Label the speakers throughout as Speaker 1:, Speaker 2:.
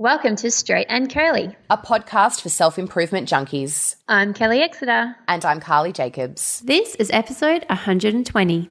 Speaker 1: Welcome to Straight and Curly,
Speaker 2: a podcast for self improvement junkies.
Speaker 1: I'm Kelly Exeter.
Speaker 2: And I'm Carly Jacobs.
Speaker 1: This is episode 120.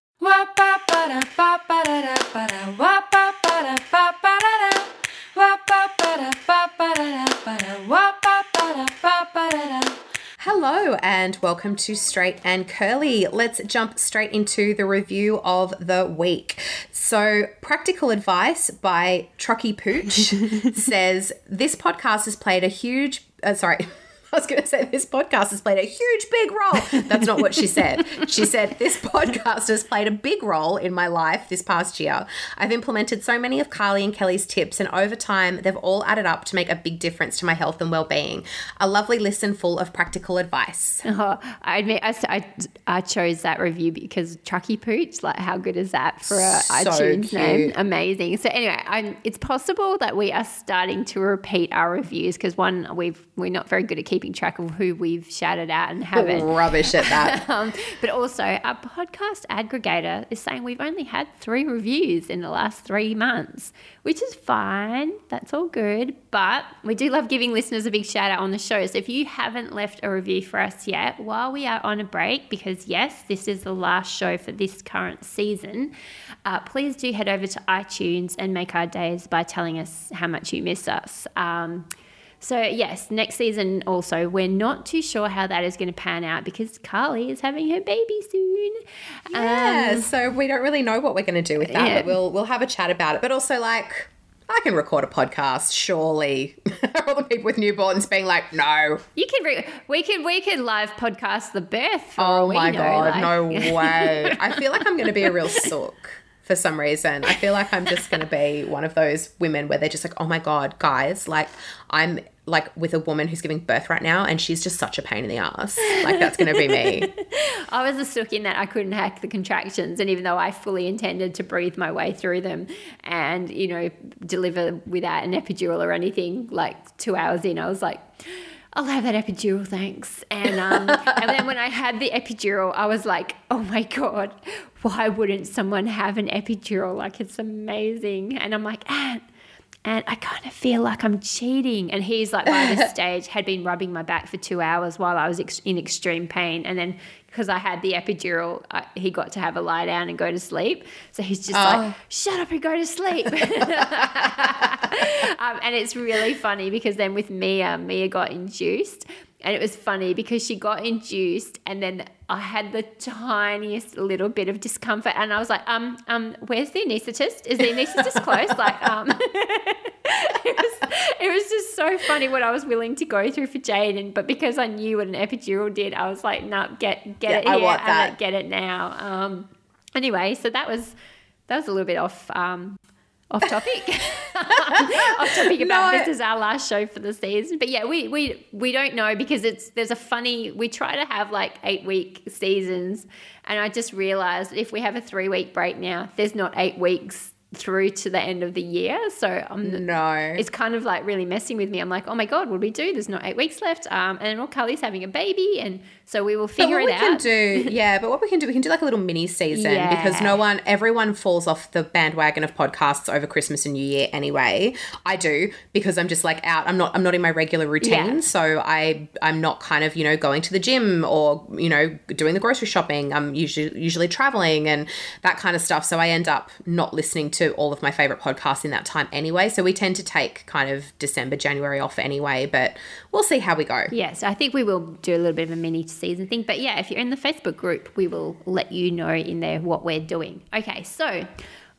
Speaker 2: Hello and welcome to Straight and Curly. Let's jump straight into the review of the week. So, Practical Advice by Trucky Pooch says this podcast has played a huge, uh, sorry. I was going to say this podcast has played a huge, big role. That's not what she said. She said this podcast has played a big role in my life this past year. I've implemented so many of Carly and Kelly's tips, and over time, they've all added up to make a big difference to my health and well-being. A lovely listen full of practical advice.
Speaker 1: Oh, I admit, I, I, I, chose that review because Trucky Pooch. Like, how good is that for a so iTunes cute. name? Amazing. So anyway, I'm, it's possible that we are starting to repeat our reviews because one, we've we're not very good at keeping keeping track of who we've shouted out and haven't.
Speaker 2: Rubbish at that.
Speaker 1: um, but also, our podcast aggregator is saying we've only had three reviews in the last three months, which is fine. That's all good. But we do love giving listeners a big shout out on the show. So if you haven't left a review for us yet, while we are on a break, because yes, this is the last show for this current season, uh, please do head over to iTunes and make our days by telling us how much you miss us. Um, so, yes, next season also, we're not too sure how that is going to pan out because Carly is having her baby soon.
Speaker 2: Yeah, um, so we don't really know what we're going to do with that, yeah. but we'll we'll have a chat about it. But also, like, I can record a podcast. Surely, all the people with newborns being like, "No,
Speaker 1: you can. Re- we can. We can live podcast the birth.
Speaker 2: oh my
Speaker 1: know,
Speaker 2: god, like. no way! I feel like I'm going to be a real sook for some reason. I feel like I'm just going to be one of those women where they're just like, oh my God, guys, like I'm like with a woman who's giving birth right now and she's just such a pain in the ass. Like that's going to be me.
Speaker 1: I was a sook in that I couldn't hack the contractions. And even though I fully intended to breathe my way through them and, you know, deliver without an epidural or anything, like two hours in, I was like, I'll have that epidural, thanks. And um, and then when I had the epidural, I was like, oh my god, why wouldn't someone have an epidural? Like it's amazing. And I'm like, Aunt, and I kind of feel like I'm cheating. And he's like, by this stage, had been rubbing my back for two hours while I was ex- in extreme pain. And then because I had the epidural, I, he got to have a lie down and go to sleep. So he's just oh. like, shut up and go to sleep. um, and it's really funny because then with Mia, Mia got induced. And it was funny because she got induced and then I had the tiniest little bit of discomfort and I was like, um, um, where's the anaesthetist? Is the anaesthetist close? like, um, it, was, it was just so funny what I was willing to go through for Jaden, but because I knew what an epidural did, I was like, no, get, get yeah, it here and like, get it now. Um, anyway, so that was, that was a little bit off, um, off topic off topic about no. this is our last show for the season but yeah we we we don't know because it's there's a funny we try to have like eight week seasons and i just realized if we have a three week break now there's not eight weeks through to the end of the year. So I'm
Speaker 2: no,
Speaker 1: it's kind of like really messing with me. I'm like, oh my god, what do we do? There's not eight weeks left. Um, and then all Carly's having a baby, and so we will figure
Speaker 2: it
Speaker 1: out. Can
Speaker 2: do, yeah, but what we can do, we can do like a little mini season yeah. because no one, everyone falls off the bandwagon of podcasts over Christmas and New Year anyway. I do because I'm just like out. I'm not. I'm not in my regular routine, yeah. so I I'm not kind of you know going to the gym or you know doing the grocery shopping. I'm usually usually traveling and that kind of stuff. So I end up not listening to all of my favorite podcasts in that time anyway. So we tend to take kind of December, January off anyway, but we'll see how we go.
Speaker 1: Yes, I think we will do a little bit of a mini season thing. But yeah, if you're in the Facebook group, we will let you know in there what we're doing. Okay, so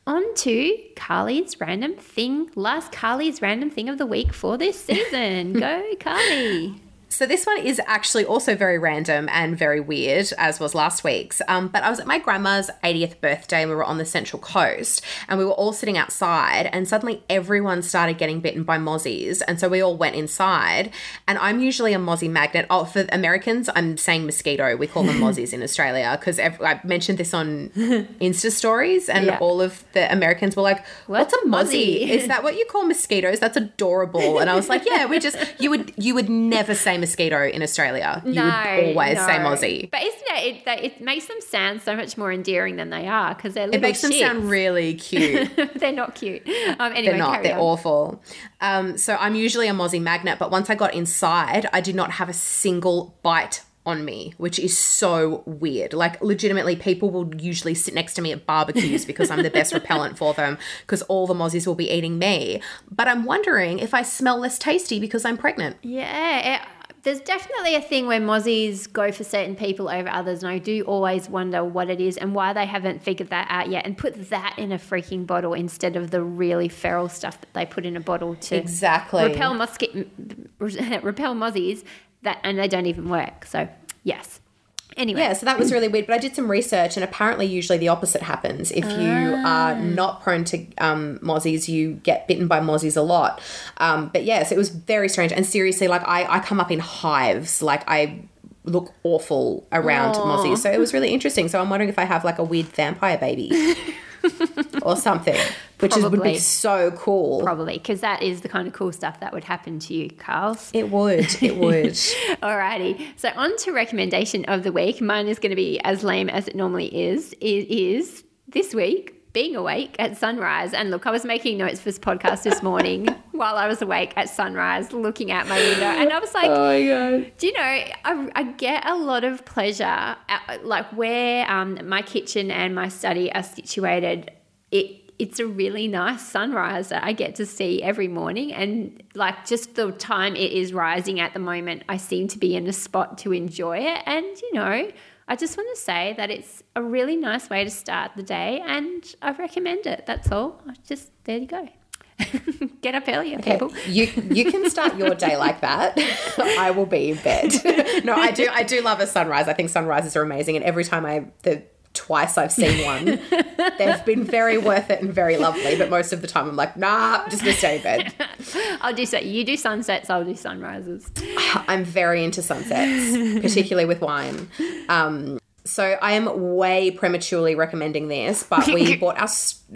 Speaker 1: on to Carly's random thing. Last Carly's random thing of the week for this season. Go, Carly.
Speaker 2: So this one is actually also very random and very weird, as was last week's. Um, but I was at my grandma's 80th birthday and we were on the Central Coast and we were all sitting outside and suddenly everyone started getting bitten by mozzies. And so we all went inside and I'm usually a mozzie magnet. Oh, for Americans, I'm saying mosquito. We call them mozzies in Australia because I mentioned this on Insta stories and yeah. all of the Americans were like, what's, a mozzie? is that what you call mosquitoes? That's adorable. And I was like, yeah, we just, you would, you would never say mosquito in Australia. You
Speaker 1: No,
Speaker 2: would always
Speaker 1: no.
Speaker 2: say mozzie.
Speaker 1: But isn't it? It, that, it makes them sound so much more endearing than they are because they're little
Speaker 2: It makes them sound really cute.
Speaker 1: they're not cute. Um, anyway,
Speaker 2: They're not. They're
Speaker 1: on.
Speaker 2: awful. Um, so I'm usually a mozzie magnet, but once I got inside, I did not have a single bite on me, which is so weird. Like legitimately, people will usually sit next to me at barbecues because I'm the best repellent for them because all the mozzies will be eating me. But I'm wondering if I smell less tasty because I'm pregnant.
Speaker 1: Yeah, it, there's definitely a thing where mozzies go for certain people over others, and I do always wonder what it is and why they haven't figured that out yet, and put that in a freaking bottle instead of the really feral stuff that they put in a bottle to
Speaker 2: Exactly.
Speaker 1: repel mosquito, repel mozzies that, and they don't even work. So yes. Anyway,
Speaker 2: Yeah, so that was really weird. But I did some research, and apparently, usually the opposite happens. If you are not prone to um, mozzies, you get bitten by mozzies a lot. Um, but yes, it was very strange. And seriously, like I, I come up in hives. Like I look awful around
Speaker 1: Aw.
Speaker 2: mozzies. So it was really interesting. So I'm wondering if I have like a weird vampire baby or something, which is, would be so cool.
Speaker 1: probably because that is the kind of cool stuff that would happen to you, Carls.
Speaker 2: It would. It would.
Speaker 1: Alrighty. So on to recommendation of the week. Mine is going to be as lame as it normally is. It is this week being awake at sunrise. And look, I was making notes for this podcast this morning while I was awake at sunrise, looking out my window, and I was like,
Speaker 2: my god.
Speaker 1: do you know, I, I get a lot of pleasure, at, like where um, my kitchen and my study are situated. It it's a really nice sunrise that I get to see every morning, and like just the time it is rising at the moment, I seem to be in a spot to enjoy it. And you know, I just want to say that it's a really nice way to start the day, and I recommend it. That's all. Just there you go. Get up earlier, people.
Speaker 2: You you can start your day like that. I will be in bed. no, I do I do love a sunrise. I think sunrises are amazing, and every time I the twice I've seen one, they've been very worth it and very lovely. But most of the time, I'm like, nah, I'm just gonna stay in bed.
Speaker 1: I'll do so. You do sunsets. I'll do sunrises.
Speaker 2: I'm very into sunsets, particularly with wine. Um, so I am way prematurely recommending this, but we bought our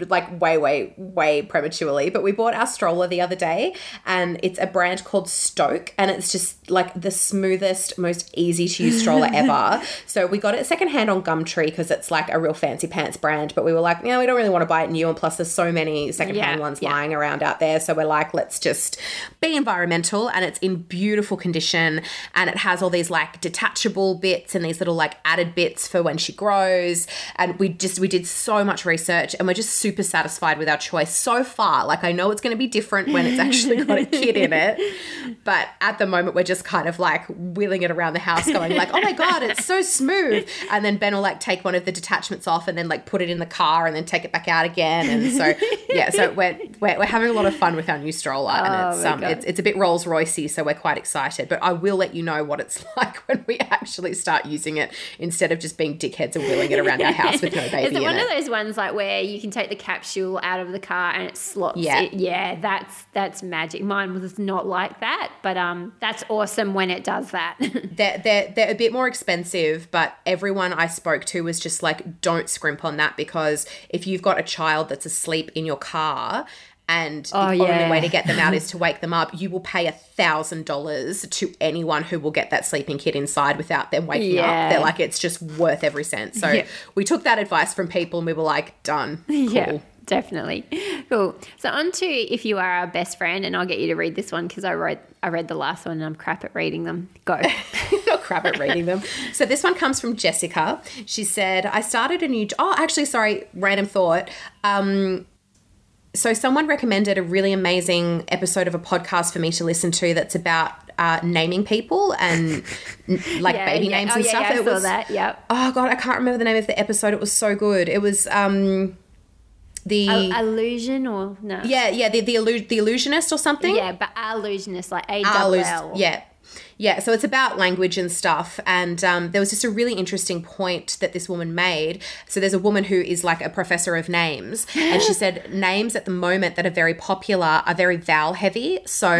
Speaker 2: like way, way, way prematurely. But we bought our stroller the other day, and it's a brand called Stokke, and it's just like the smoothest, most easy to use stroller ever. So we got it secondhand on Gumtree because it's like a real fancy pants brand. But we were like, yeah, we don't really want to buy it new, and plus there's so many secondhand
Speaker 1: Yeah,
Speaker 2: ones
Speaker 1: yeah.
Speaker 2: lying around out there. So we're like, let's just be environmental. And it's in beautiful condition. And it has all these like detachable bits and these little like added bits for when she grows. And we just, we did so much research and we're just super satisfied with our choice so far. Like, I know it's going to be different when it's actually got a kid in it. But at the moment, we're just kind of like wheeling it around the house, going like, oh my God, it's so smooth. And then Ben will like take one of the detachments off and then like put it in the car and then take it back out again. And so, yeah, so we're, we're, we're having a lot of fun with our new stroller.
Speaker 1: Oh
Speaker 2: and it's,
Speaker 1: my
Speaker 2: um, it's, it's a bit Rolls Roycey, so we're quite excited. But I will let you know what it's like when we actually start using it instead of just being dickheads and wheeling it around our house with no baby
Speaker 1: Is it one
Speaker 2: it.
Speaker 1: of those ones like where you can take the capsule out of the car and it slots?
Speaker 2: Yeah.
Speaker 1: it? yeah. That's that's magic. Mine was not like that, but um, that's awesome when it does that.
Speaker 2: they're, they're, they're a bit more expensive, but everyone I spoke to was just like, don't scrimp on that because if you've got a child that's asleep in your car and
Speaker 1: Oh,
Speaker 2: the
Speaker 1: yeah.
Speaker 2: only way to get them out is to wake them up, you will pay a thousand dollars to anyone who will get that sleeping kid inside without them waking
Speaker 1: Yeah.
Speaker 2: up. They're like, it's just worth every cent. So
Speaker 1: Yeah.
Speaker 2: we took that advice from people and we were like, done. Cool.
Speaker 1: yeah. Definitely, cool. So on to if you are our best friend, and I'll get you to read this one because I wrote I read the last one and I'm crap at reading them. Go.
Speaker 2: not crap at reading them. So this one comes from Jessica. She said, "I started a new. Oh, actually, sorry, random thought. Um, so someone recommended a really amazing episode of a podcast for me to listen to. That's about uh, naming people and like
Speaker 1: Yeah,
Speaker 2: baby
Speaker 1: yeah.
Speaker 2: names
Speaker 1: oh,
Speaker 2: and
Speaker 1: yeah,
Speaker 2: stuff.
Speaker 1: Yeah, I
Speaker 2: it
Speaker 1: saw
Speaker 2: was
Speaker 1: that. Yep.
Speaker 2: oh god, I can't remember the name of the episode. It was so good. It was um the
Speaker 1: Al- illusion or no?
Speaker 2: yeah yeah the the, illu- the illusionist or something.
Speaker 1: Yeah, but illusionist like A
Speaker 2: I'll
Speaker 1: double
Speaker 2: lose- Yeah. Yeah, so it's about language and stuff. And um, there was just a really interesting point that this woman made. So there's a woman who is like a professor of names, and she said names at the moment that are very popular are very vowel heavy. So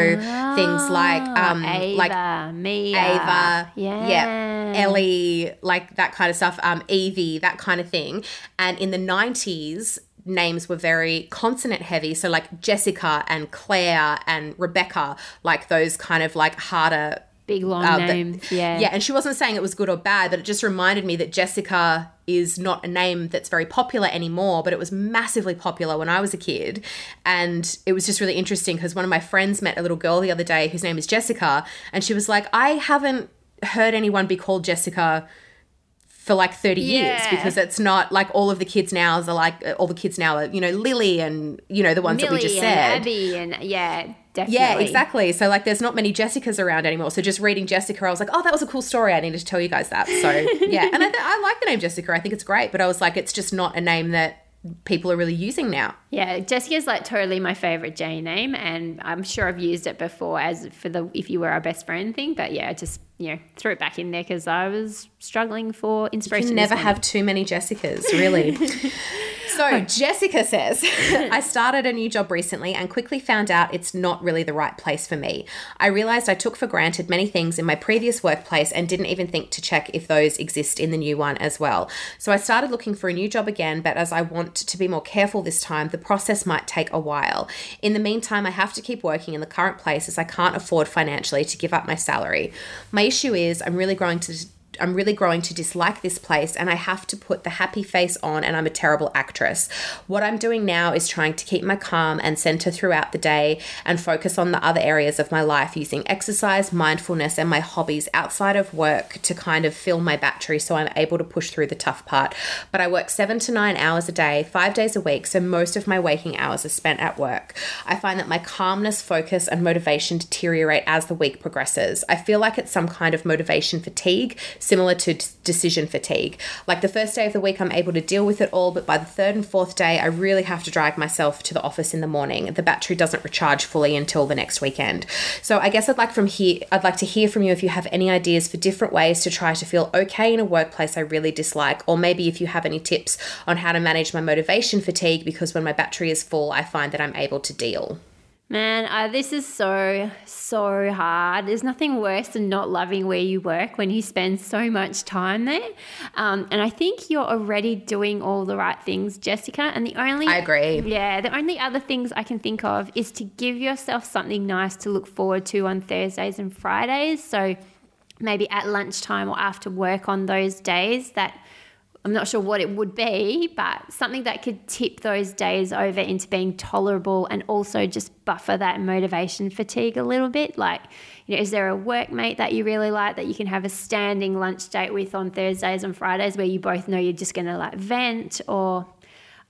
Speaker 2: things like um,
Speaker 1: Ah, Ava,
Speaker 2: like
Speaker 1: Mia,
Speaker 2: Ava,
Speaker 1: yeah, yeah,
Speaker 2: Ellie, like that kind of stuff, um, Evie, that kind of thing. And in the 90s, names were very consonant heavy. So, like Jessica and Claire and Rebecca, like those kind of like harder
Speaker 1: Big long
Speaker 2: Uh, that-
Speaker 1: yeah.
Speaker 2: Yeah, and she wasn't saying it was good or bad, but it just reminded me that Jessica is not a name that's very popular anymore, but it was massively popular when I was a kid. And it was just really interesting because one of my friends met a little girl the other day whose name is Jessica, and she was like, I haven't heard anyone be called Jessica for like 30 years because it's not like all of the kids now are like all the kids now are you know Lily and you know the ones that we
Speaker 1: Millie
Speaker 2: just
Speaker 1: and
Speaker 2: said
Speaker 1: Abby and yeah, definitely.
Speaker 2: yeah, exactly. So like there's not many Jessicas around anymore. So just reading Jessica, I was like, oh, that was a cool story. I needed to tell you guys that. So yeah, and I, th- I like the name Jessica. I think it's great, but I was like, it's just not a name that people are really using now.
Speaker 1: Yeah, Jessica's like totally my favorite J name, and I'm sure I've used it before as for the if you were our best friend thing. But yeah, I just you know threw it back in there because I was struggling for inspiration.
Speaker 2: You never have too many Jessicas, really. so, Jessica says, I started a new job recently and quickly found out it's not really the right place for me. I realized I took for granted many things in my previous workplace and didn't even think to check if those exist in the new one as well. So, I started looking for a new job again, but as I want to be more careful this time, the process might take a while. In the meantime, I have to keep working in the current place as I can't afford financially to give up my salary. My issue is I'm really growing to I'm really growing to dislike this place and I have to put the happy face on and I'm a terrible actress. What I'm doing now is trying to keep my calm and center throughout the day and focus on the other areas of my life using exercise, mindfulness and my hobbies outside of work to kind of fill my battery so I'm able to push through the tough part. But I work 7 to 9 hours a day, 5 days a week, so most of my waking hours are spent at work. I find that my calmness, focus and motivation deteriorate as the week progresses. I feel like it's some kind of motivation fatigue similar to decision fatigue. Like the first day of the week, I'm able to deal with it all, but by the third and fourth day, I really have to drag myself to the office in the morning. The battery doesn't recharge fully until the next weekend. So I guess I'd like from here, I'd like to hear from you if you have any ideas for different ways to try to feel okay in a workplace I really dislike, or maybe if you have any tips on how to manage my motivation fatigue because when my battery is full, I find that I'm able to deal.
Speaker 1: Man, uh, this is so, so hard. There's nothing worse than not loving where you work when you spend so much time there. Um, and I think you're already doing all the right things, Jessica. And the only.
Speaker 2: I agree.
Speaker 1: Yeah, the only other things I can think of is to give yourself something nice to look forward to on Thursdays and Fridays. So maybe at lunchtime or after work on those days that I'm not sure what it would be, but something that could tip those days over into being tolerable and also just buffer that motivation fatigue a little bit. Like, you know, is there a workmate that you really like that you can have a standing lunch date with on Thursdays and Fridays where you both know you're just going to like vent or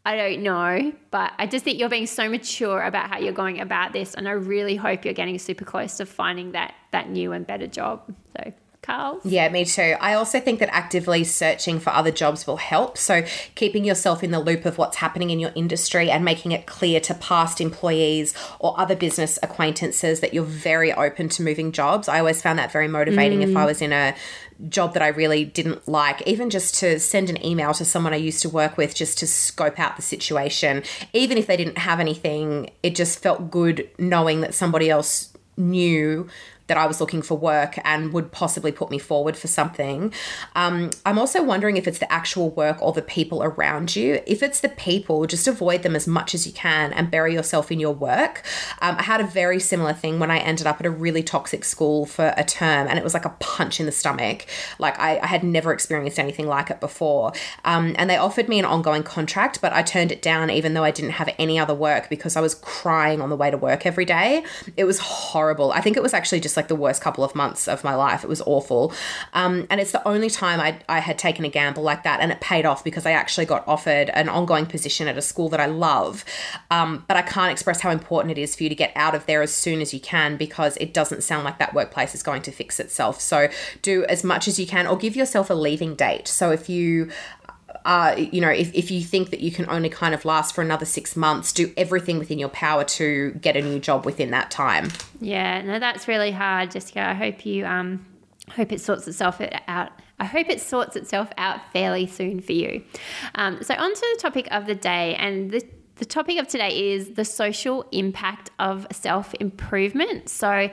Speaker 1: I don't know, but I just think you're being so mature about how you're going about this, and I really hope you're getting super close to finding that that new and better job. So, Carl,
Speaker 2: Yeah, me too. I also think that actively searching for other jobs will help. So, keeping yourself in the loop of what's happening in your industry and making it clear to past employees or other business acquaintances that you're very open to moving jobs. I always found that very motivating if I mm. was in a job that I really didn't like, even just to send an email to someone I used to work with just to scope out the situation. Even if they didn't have anything, it just felt good knowing that somebody else knew that I was looking for work and would possibly put me forward for something. Um, I'm also wondering if it's the actual work or the people around you. If it's the people, just avoid them as much as you can and bury yourself in your work. Um, I had a very similar thing when I ended up at a really toxic school for a term, and it was like a punch in the stomach. Like I, I had never experienced anything like it before. Um, and they offered me an ongoing contract, but I turned it down even though I didn't have any other work because I was crying on the way to work every day. It was horrible. I think it was actually just like the worst couple of months of my life. It was awful. Um, and it's the only time I, I had taken a gamble like that, and it paid off because I actually got offered an ongoing position at a school that I love. Um, but I can't express how important it is for you to get out of there as soon as you can because it doesn't sound like that workplace is going to fix itself. So do as much as you can or give yourself a leaving date. So if you uh, you know, if, if you think that you can only kind of last for another six months, do everything within your power to get a new job within that time.
Speaker 1: Yeah, no, that's really hard, Jessica. I hope you um hope it sorts itself out. I hope it sorts itself out fairly soon for you. Um, so on to the topic of the day, and the the topic of today is the social impact of self improvement. So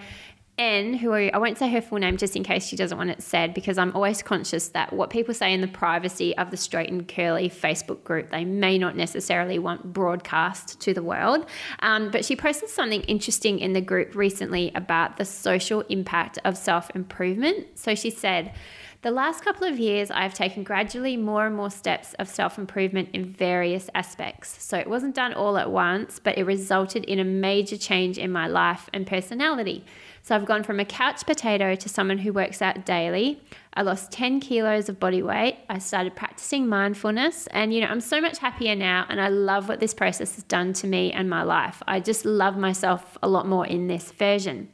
Speaker 1: N, who I won't say her full name just in case she doesn't want it said, because I'm always conscious that what people say in the privacy of the Straight and Curly Facebook group, they may not necessarily want broadcast to the world. Um, but she posted something interesting in the group recently about the social impact of self improvement. So she said, the last couple of years, I've taken gradually more and more steps of self improvement in various aspects. So it wasn't done all at once, but it resulted in a major change in my life and personality. So I've gone from a couch potato to someone who works out daily. I lost 10 kilos of body weight. I started practicing mindfulness, and you know, I'm so much happier now, and I love what this process has done to me and my life. I just love myself a lot more in this version.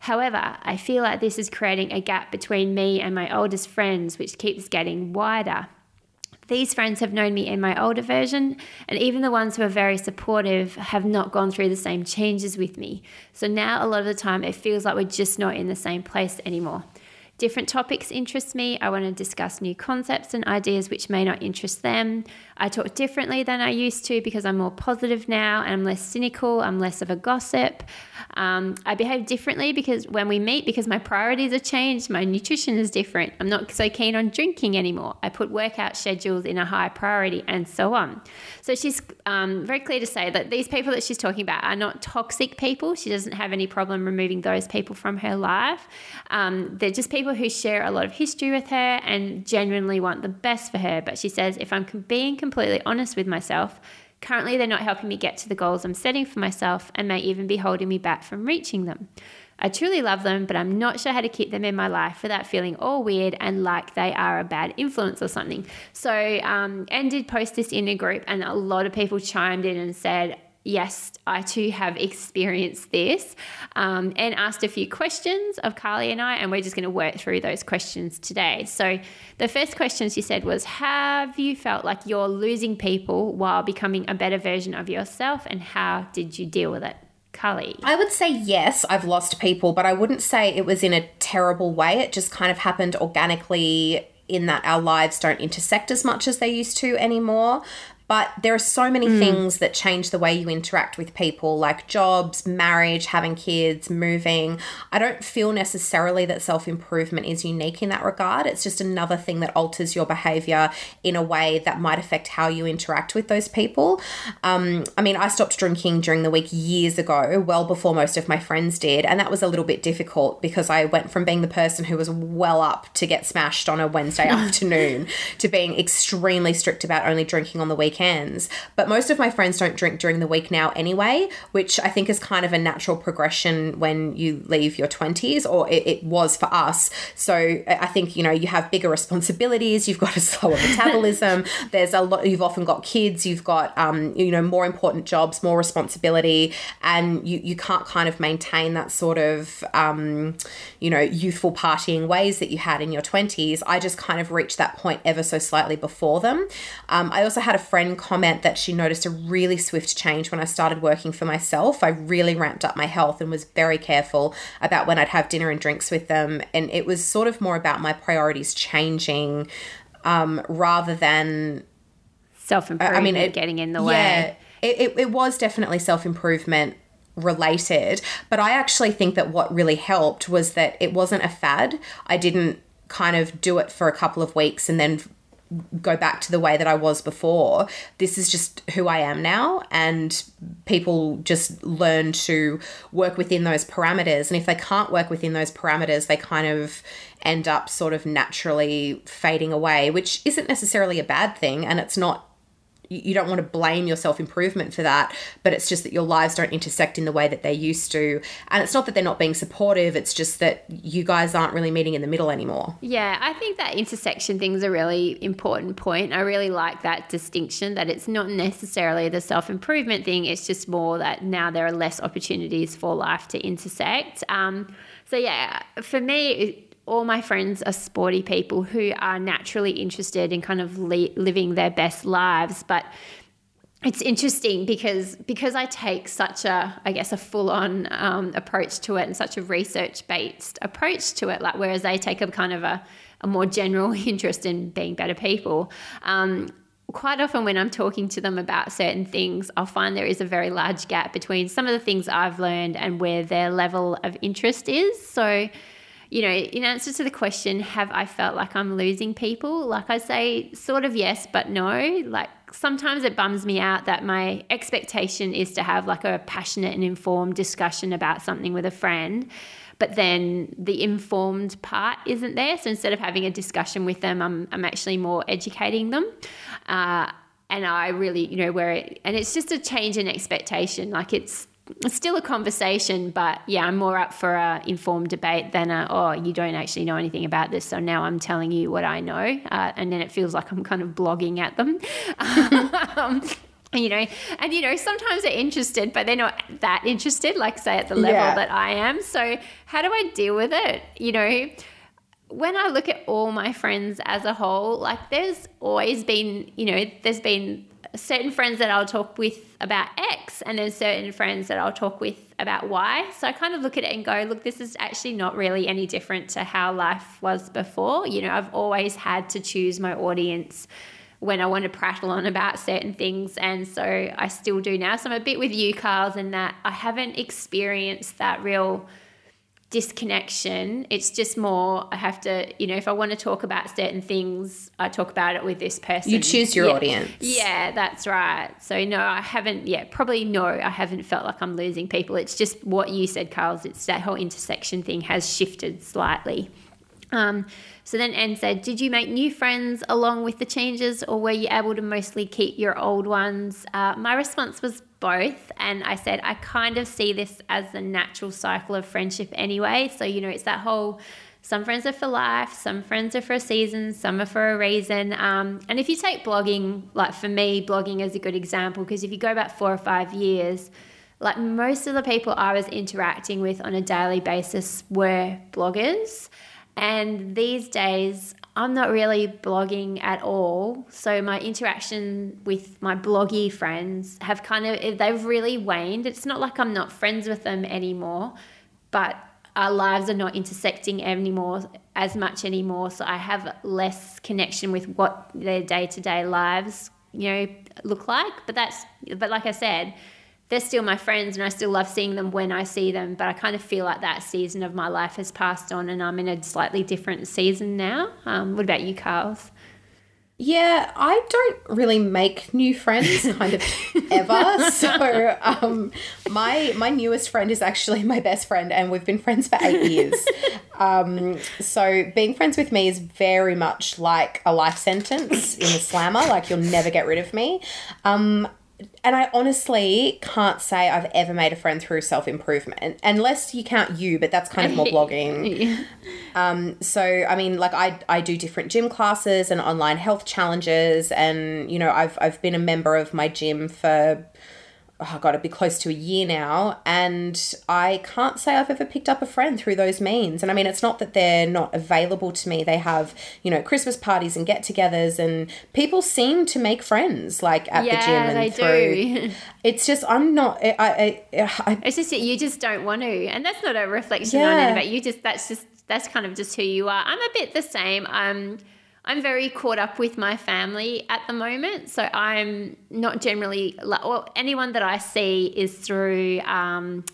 Speaker 1: However, I feel like this is creating a gap between me and my oldest friends, which keeps getting wider. These friends have known me in my older version, and even the ones who are very supportive have not gone through the same changes with me. So now, a lot of the time, it feels like we're just not in the same place anymore. Different topics interest me. I want to discuss new concepts and ideas which may not interest them. I talk differently than I used to because I'm more positive now and I'm less cynical. I'm less of a gossip. Um, I behave differently because when we meet, because my priorities have changed, my nutrition is different. I'm not so keen on drinking anymore. I put workout schedules in a high priority and so on. So she's um, very clear to say that these people that she's talking about are not toxic people. She doesn't have any problem removing those people from her life. Um, they're just people who share a lot of history with her and genuinely want the best for her. But she says, if I'm being completely honest with myself, currently they're not helping me get to the goals I'm setting for myself and may even be holding me back from reaching them. I truly love them, but I'm not sure how to keep them in my life without feeling all weird and like they are a bad influence or something. So, um, did post this in a group, and a lot of people chimed in and said, yes, I too have experienced this um, and asked a few questions of Carly and I, and we're just going to work through those questions today. So, the first question she said was Have you felt like you're losing people while becoming a better version of yourself, and how did you deal with it? Carly?
Speaker 2: I would say yes, I've lost people, but I wouldn't say it was in a terrible way. It just kind of happened organically in that our lives don't intersect as much as they used to anymore. But there are so many mm. things that change the way you interact with people, like jobs, marriage, having kids, moving. I don't feel necessarily that self improvement is unique in that regard. It's just another thing that alters your behavior in a way that might affect how you interact with those people. Um, I mean, I stopped drinking during the week years ago, well before most of my friends did. And that was a little bit difficult because I went from being the person who was well up to get smashed on a Wednesday afternoon to being extremely strict about only drinking on the weekend weekends. But most of my friends don't drink during the week now anyway, which I think is kind of a natural progression when you leave your 20s, or it, it was for us. So I think, you know, you have bigger responsibilities, you've got a slower metabolism, there's a lot, you've often got kids, you've got, um, you know, more important jobs, more responsibility, and you, you can't kind of maintain that sort of, um, you know, youthful partying ways that you had in your 20s. I just kind of reached that point ever so slightly before them. Um, I also had a friend comment that she noticed a really swift change when I started working for myself. I really ramped up my health and was very careful about when I'd have dinner and drinks with them. And it was sort of more about my priorities changing um, rather than
Speaker 1: self improvement I mean, it, getting in the way. Yeah,
Speaker 2: it, it, it was definitely self improvement related. But I actually think that what really helped was that it wasn't a fad. I didn't kind of do it for a couple of weeks and then go back to the way that I was before. This is just who I am now, and people just learn to work within those parameters. And if they can't work within those parameters, they kind of end up sort of naturally fading away, which isn't necessarily a bad thing. And it's not you don't want to blame your self improvement for that, but it's just that your lives don't intersect in the way that they used to. And it's not that they're not being supportive, it's just that you guys aren't really meeting in the middle anymore.
Speaker 1: Yeah, I think that intersection thing is a really important point. I really like that distinction that it's not necessarily the self improvement thing, it's just more that now there are less opportunities for life to intersect. Um, so, yeah, for me, all my friends are sporty people who are naturally interested in kind of li- living their best lives but it's interesting because because I take such a I guess a full on um, approach to it and such a research based approach to it like whereas they take a kind of a, a more general interest in being better people um, quite often when I'm talking to them about certain things, I'll find there is a very large gap between some of the things I've learned and where their level of interest is. So, you know, in answer to the question, have I felt like I'm losing people? Like I say, sort of yes, but no. Like sometimes it bums me out that my expectation is to have like a passionate and informed discussion about something with a friend but then the informed part isn't there. So instead of having a discussion with them, I'm, I'm actually more educating them. Uh, and I really, you know, where it, and it's just a change in expectation. Like it's, it's still a conversation, but yeah, I'm more up for a informed debate than a, oh, you don't actually know anything about this, so now I'm telling you what I know, uh, and then it feels like I'm kind of blogging at them. um, you know and you know sometimes they're interested but they're not that interested like say at the level yeah. that i am so how do i deal with it you know when i look at all my friends as a whole like there's always been you know there's been certain friends that i'll talk with about x and then certain friends that i'll talk with about y so i kind of look at it and go look this is actually not really any different to how life was before you know i've always had to choose my audience when I want to prattle on about certain things. And so I still do now. So I'm a bit with you, Carls, in that I haven't experienced that real disconnection. It's just more, I have to, you know, if I want to talk about certain things, I talk about it with this person.
Speaker 2: You choose your
Speaker 1: yeah.
Speaker 2: audience.
Speaker 1: Yeah, that's right. So no, I haven't, yeah, probably no, I haven't felt like I'm losing people. It's just what you said, Carls. It's that whole intersection thing has shifted slightly. Um, so then Anne said, Did you make new friends along with the changes, or were you able to mostly keep your old ones? Uh, my response was both. And I said, I kind of see this as the natural cycle of friendship anyway. So, you know, it's that whole some friends are for life, some friends are for a season, some are for a reason. Um, and if you take blogging, like for me, blogging is a good example because if you go back four or five years, like most of the people I was interacting with on a daily basis were bloggers. And these days, I'm not really blogging at all. So my interaction with my bloggy friends have kind of they've really waned. It's not like I'm not friends with them anymore, but our lives are not intersecting anymore as much anymore. So I have less connection with what their day-to-day lives, you know, look like. But that's but like I said, they're still my friends and I still love seeing them when I see them. But I kind of feel like that season of my life has passed on and I'm in a slightly different season now. Um, what about you, Carls?
Speaker 2: Yeah, I don't really make new friends kind of ever. So um, my my newest friend is actually my best friend, and we've been friends for eight years. Um, so being friends with me is very much like a life sentence in the slammer. Like you'll never get rid of me. Um, and I honestly can't say I've ever made a friend through self improvement, unless you count you, but that's kind of more blogging. yeah. um, so I mean, like I I do different gym classes and online health challenges, and you know I've I've been a member of my gym for oh, got to be close to a year now, and I can't say I've ever picked up a friend through those means. And I mean, it's not that they're not available to me. They have, you know, Christmas parties and get-togethers, and people seem to make friends like at yeah, the gym and
Speaker 1: they
Speaker 2: through. Do. It's just I'm not. I, I, I,
Speaker 1: It's just that you just don't want to, and that's not a reflection yeah. on anybody. You just that's just that's kind of just who you are. I'm a bit the same. I'm I'm very caught up with my family at the moment. So I'm not generally, well, anyone that I see is through um,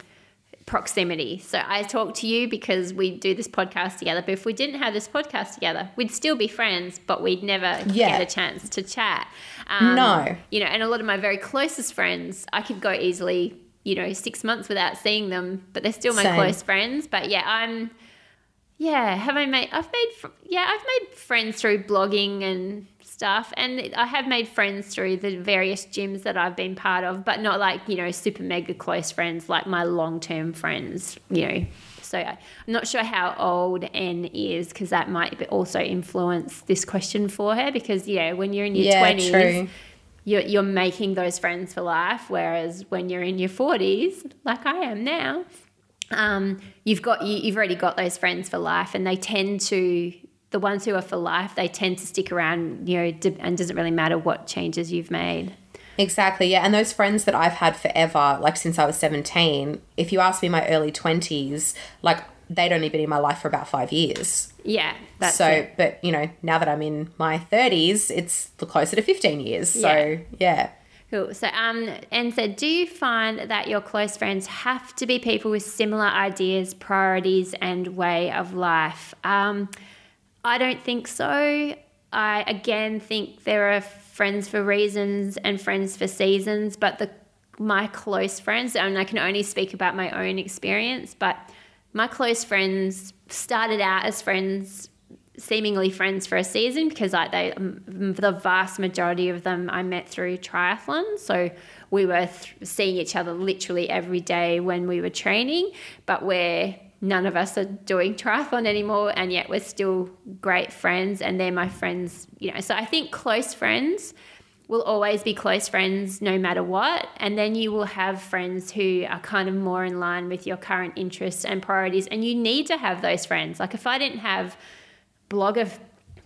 Speaker 1: proximity. So I talk to you because we do this podcast together. But if we didn't have this podcast together, we'd still be friends, but we'd never yeah. get a chance to chat.
Speaker 2: Um, no.
Speaker 1: You know, and a lot of my very closest friends, I could go easily, you know, six months without seeing them, but they're still my Same. close friends. But yeah, I'm yeah, have I made? I've made. Yeah, I've made friends through blogging and stuff, and I have made friends through the various gyms that I've been part of, but not like you know super mega close friends like my long term friends. You know, so I'm not sure how old N is because that might also influence this question for her. Because yeah, when you're in your twenties. Yeah, you're, you're making those friends for life, whereas when you're in your 40s, like I am now, um, you've got you, you've already got those friends for life, and they tend to the ones who are for life. They tend to stick around, you know, and doesn't really matter what changes you've made.
Speaker 2: Exactly, yeah. And those friends that I've had forever, like since I was 17, if you ask me my early 20s, like they'd only been in my life for about five years.
Speaker 1: Yeah, that's
Speaker 2: so,
Speaker 1: it.
Speaker 2: but you know, now that I'm in my 30s, it's closer to 15 years. So,
Speaker 1: Yeah.
Speaker 2: yeah.
Speaker 1: Cool. So, um, and said, do you find that your close friends have to be people with similar ideas, priorities, and way of life? Um, I don't think so. I again think there are friends for reasons and friends for seasons, but the my close friends, and I can only speak about my own experience, but my close friends started out as friends seemingly friends for a season because like they the vast majority of them I met through triathlon so we were th- seeing each other literally every day when we were training but we're none of us are doing triathlon anymore and yet we're still great friends and they're my friends you know so I think close friends will always be close friends no matter what. And then you will have friends who are kind of more in line with your current interests and priorities. And you need to have those friends. Like if I didn't have blogger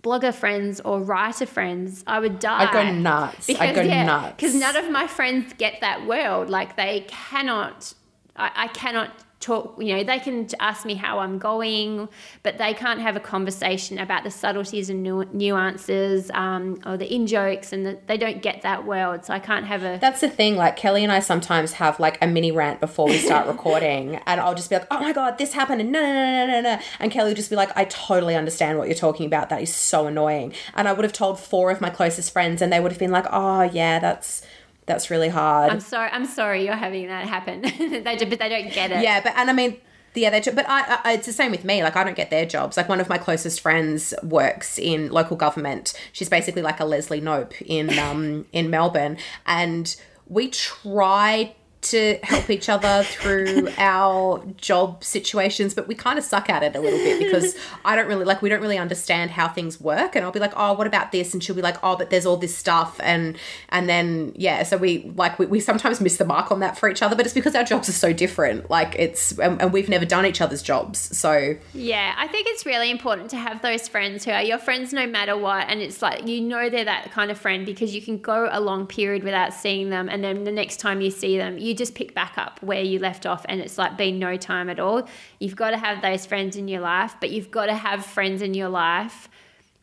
Speaker 1: blogger friends or writer friends, I would die.
Speaker 2: I'd go nuts. I'd go nuts.
Speaker 1: Because none of my friends get that world. Like they cannot I, I cannot talk you know they can ask me how i'm going but they can't have a conversation about the subtleties and nu- nuances um, or the in jokes and the, they don't get that world so i can't have a
Speaker 2: That's the thing. Like Kelly and I sometimes have like a mini rant before we start recording, and I'll just be like, "Oh my god, this happened!" and no, no, no, no, no, no, and Kelly would just be like, "I totally understand what you're talking about. That is so annoying." And I would have told four of my closest friends, and they would have been like, "Oh yeah, that's that's really hard."
Speaker 1: i'm sorry i'm sorry you're having that happen they do, but they don't get it
Speaker 2: Yeah, but and I mean, yeah, they. Do, but I, I, it's the same with me. Like I don't get their jobs. Like one of my closest friends works in local government. She's basically like a Leslie Knope in um in Melbourne, and we try to help each other through our job situations but we kind of suck at it a little bit because I don't really like we don't really understand how things work and I'll be like oh what about this and she'll be like oh but there's all this stuff and and then yeah so we like we, we sometimes miss the mark on that for each other but it's because our jobs are so different like it's and, and we've never done each other's jobs so
Speaker 1: Yeah, I think it's really important to have those friends who are your friends no matter what. And it's like, you know, they're that kind of friend because you can go a long period without seeing them. And then the next time you see them, you just pick back up where you left off. And it's like been no time at all. You've got to have those friends in your life, but you've got to have friends in your life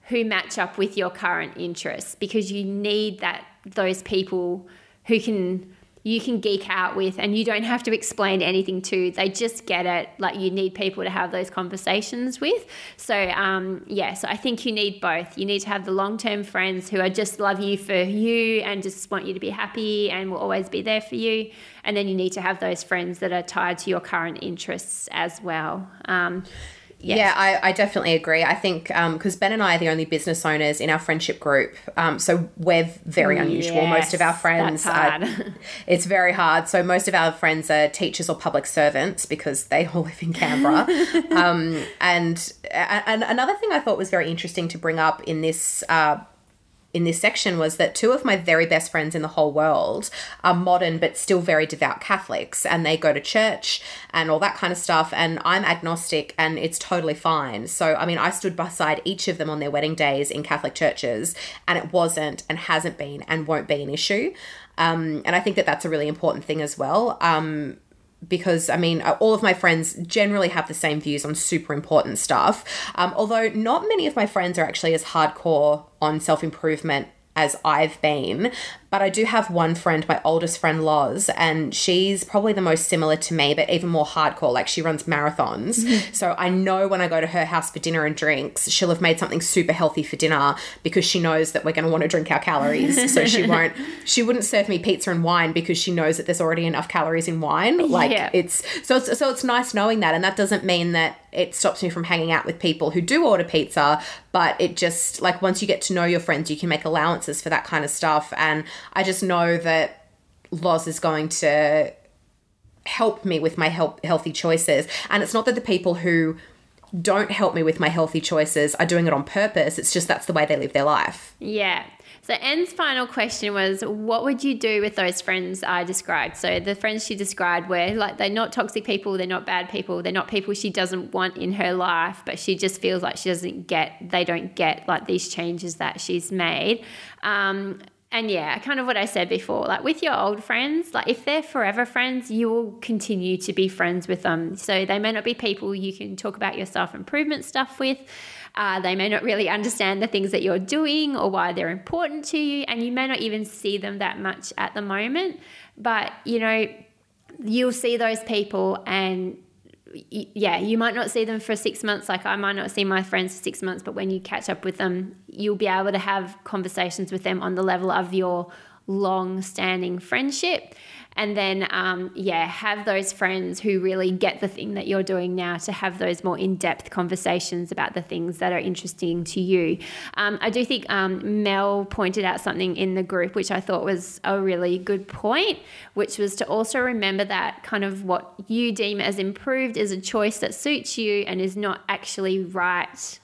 Speaker 1: who match up with your current interests because you need that those people who can you can geek out with and you don't have to explain anything to they just get it like you need people to have those conversations with. So um yeah so i think you need both. You need to have the long-term friends who are just love you for you and just want you to be happy and will always be there for you. And then you need to have those friends that are tied to your current interests as well. Um Yes.
Speaker 2: Yeah, I, I definitely agree. I think because Ben and I are the only business owners in our friendship group, um, so we're very unusual. most of our friends, are- it's very hard. So most of our friends are teachers or public servants because they all live in Canberra. um, and and another thing I thought was very interesting to bring up in this. Uh, in this section was that two of my very best friends in the whole world are modern but still very devout Catholics and they go to church and all that kind of stuff and I'm agnostic and it's totally fine. So I mean I stood beside each of them on their wedding days in Catholic churches and it wasn't and hasn't been and won't be an issue. Um, and I think that that's a really important thing as well. Um, because I mean, uh, all of my friends generally have the same views on super important stuff. Um, although not many of my friends are actually as hardcore on self improvement as I've been. But I do have one friend, my oldest friend Loz, and she's probably the most similar to me, but even more hardcore. Like she runs marathons. so I know when I go to her house for dinner and drinks, she'll have made something super healthy for dinner because she knows that we're going to want to drink our calories. so she won't, she wouldn't serve me pizza and wine because she knows that there's already enough calories in wine. Like
Speaker 1: Yeah.
Speaker 2: it's, so it's, so it's nice knowing that. And that doesn't mean that it stops me from hanging out with people who do order pizza, but it just like once you get to know your friends, you can make allowances for that kind of stuff. And I just know that Loz is going to help me with my health, healthy choices. And it's not that the people who don't help me with my healthy choices are doing it on purpose. It's just that's the way they live their life.
Speaker 1: Yeah. So Anne's final question was, what would you do with those friends I described? So the friends she described were like they're not toxic people, they're not bad people, they're not people she doesn't want in her life, but she just feels like she doesn't get, they don't get like these changes that she's made. Um, and yeah, kind of what I said before, like with your old friends, like if they're forever friends, you will continue to be friends with them. So they may not be people you can talk about your self improvement stuff with. Uh, they may not really understand the things that you're doing or why they're important to you, and you may not even see them that much at the moment. But you know, you'll see those people and yeah, you might not see them for six months. Like I might not see my friends for six months, but when you catch up with them, you'll be able to have conversations with them on the level of your long standing friendship and then um, yeah have those friends who really get the thing that you're doing now to have those more in-depth conversations about the things that are interesting to you. Um, i do think um, mel pointed out something in the group which i thought was a really good point which was to also remember that kind of what you deem as improved is a choice that suits you and is not actually right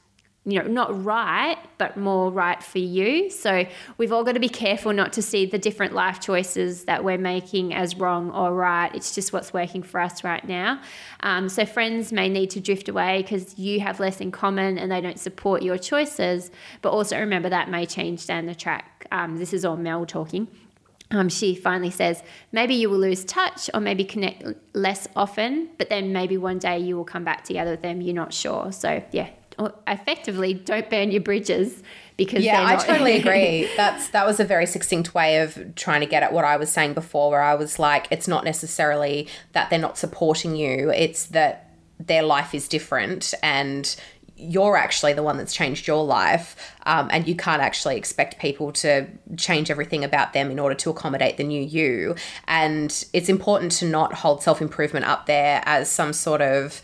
Speaker 1: you know, not right, but more right for you. So we've all got to be careful not to see the different life choices that we're making as wrong or right. It's just what's working for us right now. Um, so friends may need to drift away because you have less in common and they don't support your choices. But also remember that may change down the track. Um, this is all Mel talking. Um, she finally says, maybe you will lose touch or maybe connect less often, but then maybe one day you will come back together with them. You're not sure. So, yeah, effectively don't burn your bridges because
Speaker 2: yeah
Speaker 1: i
Speaker 2: totally agree. That's that was a very succinct way of trying to get at what i was saying before where i was like it's not necessarily that they're not supporting you it's that their life is different and you're actually the one that's changed your life um, and you can't actually expect people to change everything about them in order to accommodate the new you. And it's important to not hold self-improvement up there as some sort of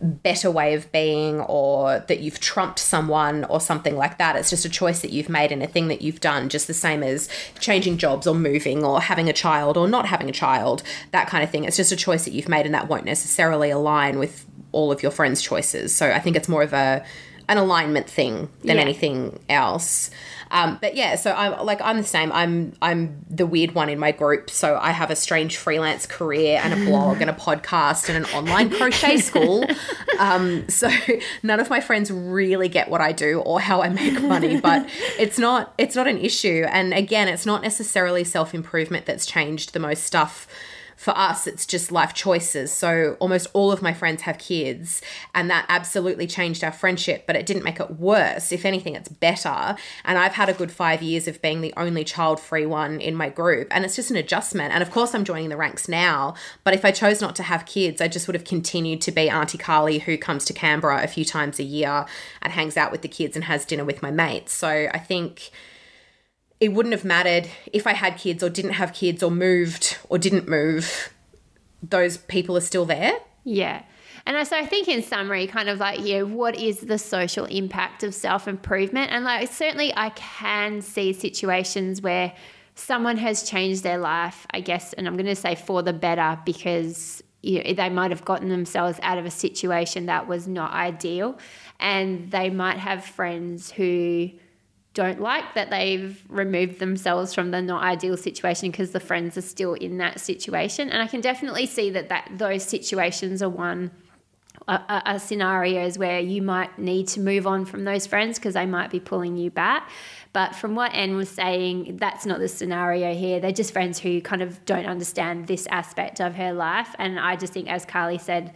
Speaker 2: better way of being or that you've trumped someone or something like that. It's just a choice that you've made and a thing that you've done, just the same as changing jobs or moving or having a child or not having a child, that kind of thing. It's just a choice that you've made and that won't necessarily align with all of your friends' choices. So I think it's more of a an alignment thing than yeah. anything else. Um, but yeah, so I'm like I'm the same. I'm I'm the weird one in my group. So I have a strange freelance career and a blog and a podcast and an online crochet school. Um, so none of my friends really get what I do or how I make money, but it's not it's not an issue. And again, it's not necessarily self improvement that's changed the most stuff for us, it's just life choices. So almost all of my friends have kids, and that absolutely changed our friendship, but it didn't make it worse. If anything, it's better. And I've had a good five years of being the only child free one in my group, and it's just an adjustment. And of course, I'm joining the ranks now, but if I chose not to have kids, I just would have continued to be Auntie Carly who comes to Canberra a few times a year and hangs out with the kids and has dinner with my mates. So I think it wouldn't have mattered if I had kids or didn't have kids or moved or didn't move. Those people are still there.
Speaker 1: Yeah. And so I think in summary, kind of like, yeah, what is the social impact of self improvement? And like, certainly I can see situations where someone has changed their life, I guess, and I'm going to say for the better because you know, they might have gotten themselves out of a situation that was not ideal. And they might have friends who don't like that they've removed themselves from the not ideal situation because the friends are still in that situation. And I can definitely see that, that those situations are one are, scenarios where you might need to move on from those friends because they might be pulling you back. But from what Anne was saying, that's not the scenario here. They're just friends who kind of don't understand this aspect of her life. And I just think, as Carly said,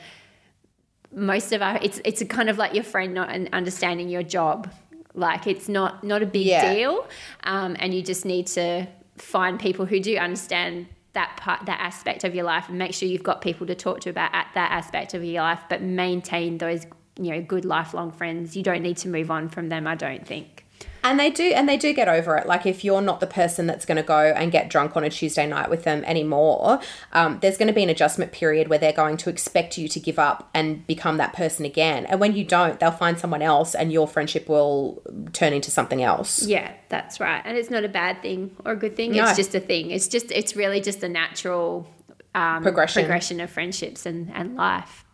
Speaker 1: most of our it's it's kind of like your friend not understanding your job like it's not not a big yeah. deal, um, and you just need to find people who do understand that part that aspect of your life and make sure you've got people to talk to about at that aspect of your life but maintain those you know good lifelong friends you don't need to move on from them i don't think
Speaker 2: and they do, and they do get over it. Like if you're not the person that's going to go and get drunk on a Tuesday night with them anymore, um, there's going to be an adjustment period where they're going to expect you to give up and become that person again. And when you don't, they'll find someone else, and your friendship will turn into something else.
Speaker 1: Yeah, that's right. And it's not a bad thing or a good thing. No. It's just a thing. It's just, it's really just a natural um, progression progression of friendships and and life.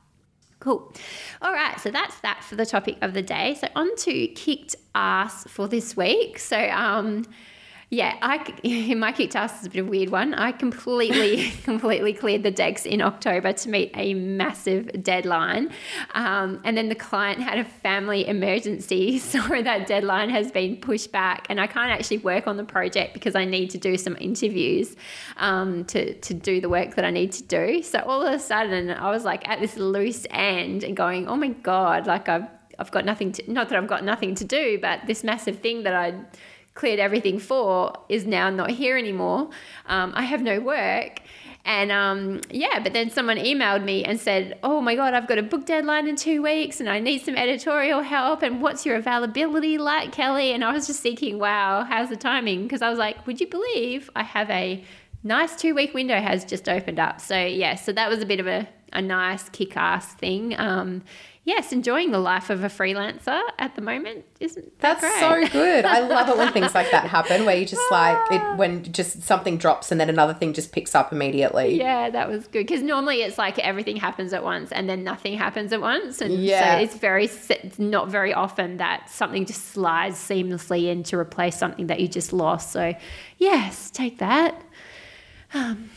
Speaker 1: Cool. All right, so that's that for the topic of the day. So on to kicked ass for this week. So um Yeah, I my kick task is a bit of a weird one. I completely completely cleared the decks in October to meet a massive deadline, um, and then the client had a family emergency, so that deadline has been pushed back, and I can't actually work on the project because I need to do some interviews um, to to do the work that I need to do. So all of a sudden, I was like at this loose end and going, "Oh my god!" Like I've I've got nothing to not that I've got nothing to do, but this massive thing that I cleared everything for is now not here anymore. Um, I have no work. And um, yeah, but then someone emailed me and said, Oh my God, I've got a book deadline in two weeks and I need some editorial help. And what's your availability like, Kelly? And I was just thinking, Wow, how's the timing? Because I was like, Would you believe I have a nice two week window has just opened up? So yeah, so that was a bit of a, a nice kick ass thing. Um, yes, enjoying the life of a freelancer at the moment. Isn't that great.
Speaker 2: That's
Speaker 1: great?
Speaker 2: so good. I love it when things like that happen, where you just like it ah. when just something drops and then another thing just picks up immediately.
Speaker 1: Yeah, that was good because normally it's like everything happens at once and then nothing happens at once, and
Speaker 2: Yeah.
Speaker 1: so it's very it's not very often that something just slides seamlessly in to replace something that you just lost. So, yes, take that.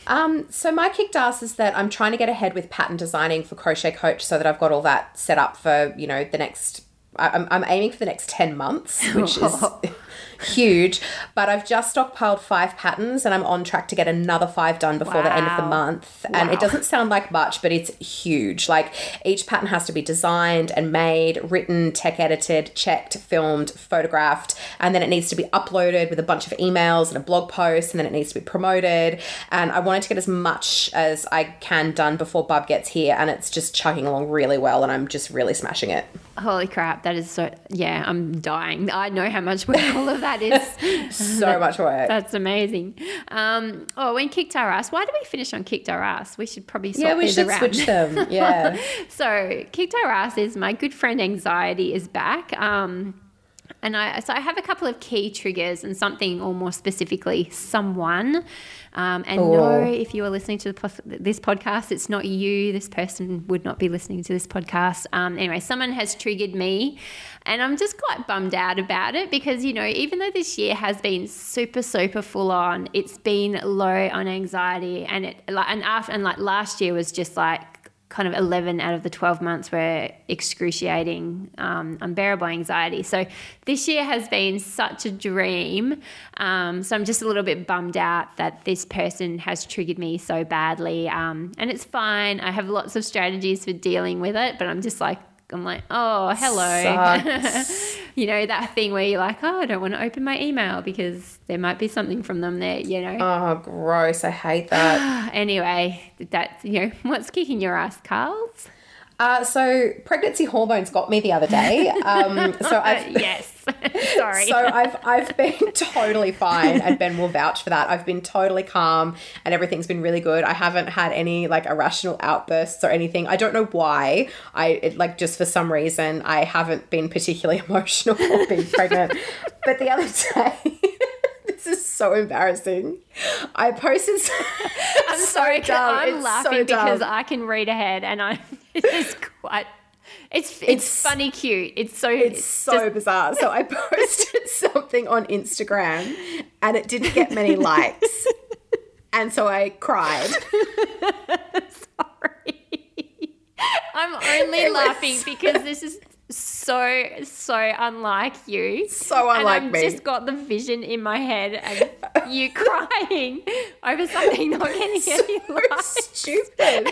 Speaker 2: Um, so my kicked ass is that I'm trying to get ahead with pattern designing for Crochet Coach so that I've got all that set up for, you know, the next I'm, I'm aiming for the next 10 months, which is huge. But I've just stockpiled five patterns and I'm on track to get another five done before the end of the
Speaker 1: Wow.
Speaker 2: month. And
Speaker 1: Wow.
Speaker 2: it doesn't sound like much, but it's huge. Like each pattern has to be designed and made, written, tech edited, checked, filmed, photographed, and then it needs to be uploaded with a bunch of emails and a blog post, and then it needs to be promoted. And I wanted to get as much as I can done before Bub gets here, and it's just chugging along really well, and I'm just really smashing it.
Speaker 1: Holy crap, that is so. Yeah, I'm dying. I know how much work all of that is.
Speaker 2: So much work.
Speaker 1: That's amazing. Um, oh, when kicked our ass. Why do we finish on kicked our ass? We should probably swap
Speaker 2: Yeah, we should
Speaker 1: around.
Speaker 2: switch them. Yeah.
Speaker 1: So, kicked our ass is my good friend anxiety is back. Um, and I so I have a couple of key triggers and something, or more specifically, someone. Um, and
Speaker 2: Oh.
Speaker 1: no, if you are listening to the, this podcast, it's not you. This person would not be listening to this podcast. Um, anyway, someone has triggered me, and I'm just quite bummed out about it because you know, even though this year has been super, super full on, it's been low on anxiety, and it like and after and like last year was just like kind of 11 out of the 12 months were excruciating, um, unbearable anxiety. So this year has been such a dream. Um, so I'm just a little bit bummed out that this person has triggered me so badly. Um, and it's fine. I have lots of strategies for dealing with it, but I'm just like, I'm like, oh, hello. You know, that thing where you're like, oh, I don't want to open my email because there might be something from them there, you know.
Speaker 2: Oh, gross. I hate that.
Speaker 1: Anyway, that's, you know, what's kicking your ass, Carls?
Speaker 2: Uh, so pregnancy hormones got me the other day. Um, so I've
Speaker 1: yes. Sorry.
Speaker 2: so I've I've been totally fine, and Ben will vouch for that. I've been totally calm, and everything's been really good. I haven't had any like irrational outbursts or anything. I don't know why. I it, like just for some reason I haven't been particularly emotional being pregnant. but the other day. This is so embarrassing. I posted.
Speaker 1: I'm sorry.
Speaker 2: dumb.
Speaker 1: I'm
Speaker 2: It's
Speaker 1: laughing
Speaker 2: so
Speaker 1: because. I can read ahead, and I it's quite. It's, it's
Speaker 2: It's-
Speaker 1: funny, cute. It's so
Speaker 2: It's so
Speaker 1: just-
Speaker 2: bizarre. So I posted something on Instagram and it didn't get many likes. And so I cried.
Speaker 1: sorry. I'm only
Speaker 2: It
Speaker 1: laughing
Speaker 2: so-
Speaker 1: because this is so so unlike you.
Speaker 2: So unlike
Speaker 1: and I've
Speaker 2: me.
Speaker 1: just got the vision in my head and you crying over something not getting any
Speaker 2: so
Speaker 1: likes.
Speaker 2: stupid.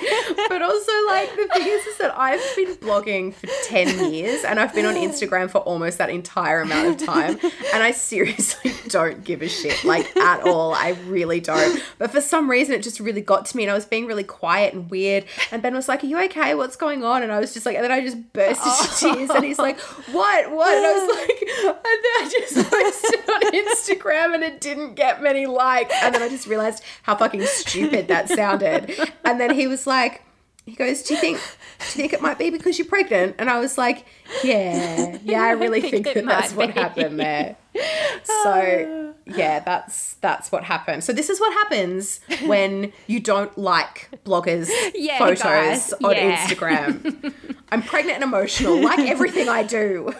Speaker 2: But also, like, the thing is, is that I've been blogging for 10 years and I've been on Instagram for almost that entire amount of time. And I seriously don't give a shit, like, at all. I really don't. But for some reason, it just really got to me and I was being really quiet and weird. And Ben was like, Are you okay? What's going on? And I was just like, and then I just burst into oh. tears and he's like, What? What? And I was like, And then I just posted on Instagram and it didn't get many likes. And then I just realized how fucking stupid that sounded. And then he was like, he goes, Do you think do you think it might be because you're pregnant? And I was like, Yeah, yeah, I really
Speaker 1: think
Speaker 2: think, that that's
Speaker 1: might
Speaker 2: what happened there. So yeah, that's that's what happened. So this is what happens when you don't like bloggers'
Speaker 1: Yeah,
Speaker 2: photos
Speaker 1: guys,
Speaker 2: on
Speaker 1: yeah.
Speaker 2: Instagram. I'm pregnant and emotional, like everything I do.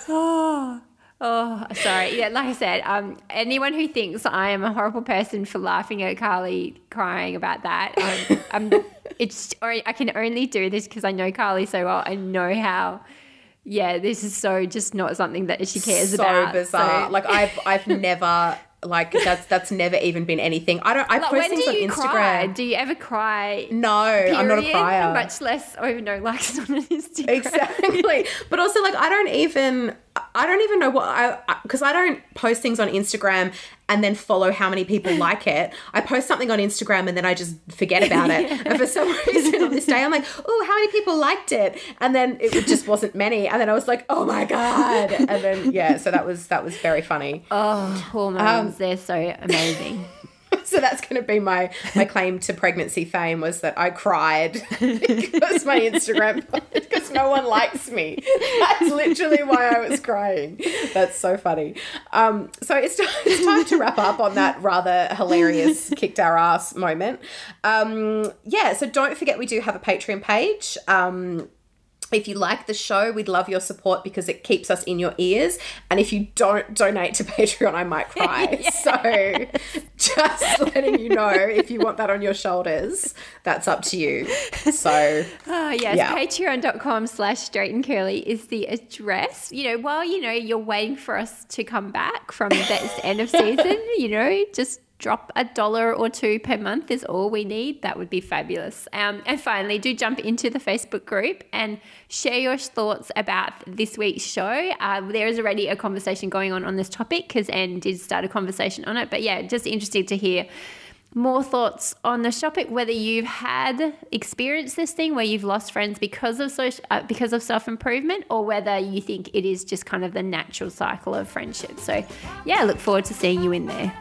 Speaker 1: Oh, sorry. Yeah, like I said, um, anyone who thinks I am a horrible person for laughing at Carly crying about that, I'm, it's or I can only do this because I know Carly so well. I know how. Yeah, this is so just not something that she cares
Speaker 2: so
Speaker 1: about.
Speaker 2: bizarre.
Speaker 1: So-
Speaker 2: Like I've I've never like that's that's never even been anything. I don't. I
Speaker 1: Like,
Speaker 2: post things
Speaker 1: do
Speaker 2: on Instagram.
Speaker 1: cry? Do you ever cry?
Speaker 2: No, I'm not a
Speaker 1: period?
Speaker 2: crier.
Speaker 1: Much less, or even no likes on Instagram.
Speaker 2: exactly but also like i don't even i don't even know what i because I, don't post things on instagram and then follow how many people like it i post something on instagram and then i just forget about it. And for some reason on this day i'm like oh how many people liked it? And then it just wasn't many. And then i was like oh my god. And then yeah so that was that was very funny.
Speaker 1: Oh,
Speaker 2: Um,
Speaker 1: hormones, they're so amazing.
Speaker 2: so that's going to be my my claim to pregnancy fame was that I cried because my Instagram because no one likes me. That's literally why I was crying. That's so funny. Um, so it's time, it's time to wrap up on that rather hilarious kicked our ass moment. Um, yeah, so don't forget we do have a Patreon page. Um, if you like the show, we'd love your support because it keeps us in your ears. And if you don't donate to Patreon, I might cry. So just letting you know if you want that on your shoulders, that's up to you. So
Speaker 1: Oh, yes.
Speaker 2: Yeah.
Speaker 1: Patreon.com slash straight and curly is the address. You know, while, you know, you're waiting for us to come back from this end of season, you know, just drop a dollar or two per month is all we need. That would be fabulous. Um, and finally, do jump into the Facebook group and share your thoughts about this week's show. Uh, there is already a conversation going on on this topic because Anne did start a conversation on it. But yeah, just interested to hear more thoughts on the topic whether you've had experienced this thing where you've lost friends because of social, uh, because of self-improvement or whether you think it is just kind of the natural cycle of friendship so yeah look forward to seeing you in there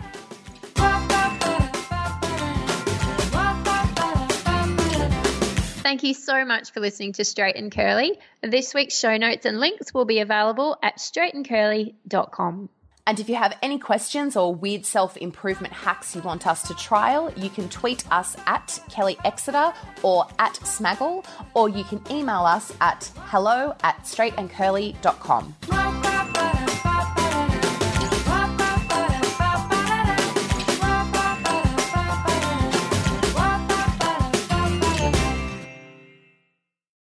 Speaker 1: Thank you so much for listening to Straight and Curly. This week's show notes and links will be available at straightandcurly.com.
Speaker 2: And if you have any questions or weird self improvement hacks you want us to trial, you can tweet us at Kelly Exeter or at Smaggle, or you can email us at hello at straightandcurly.com.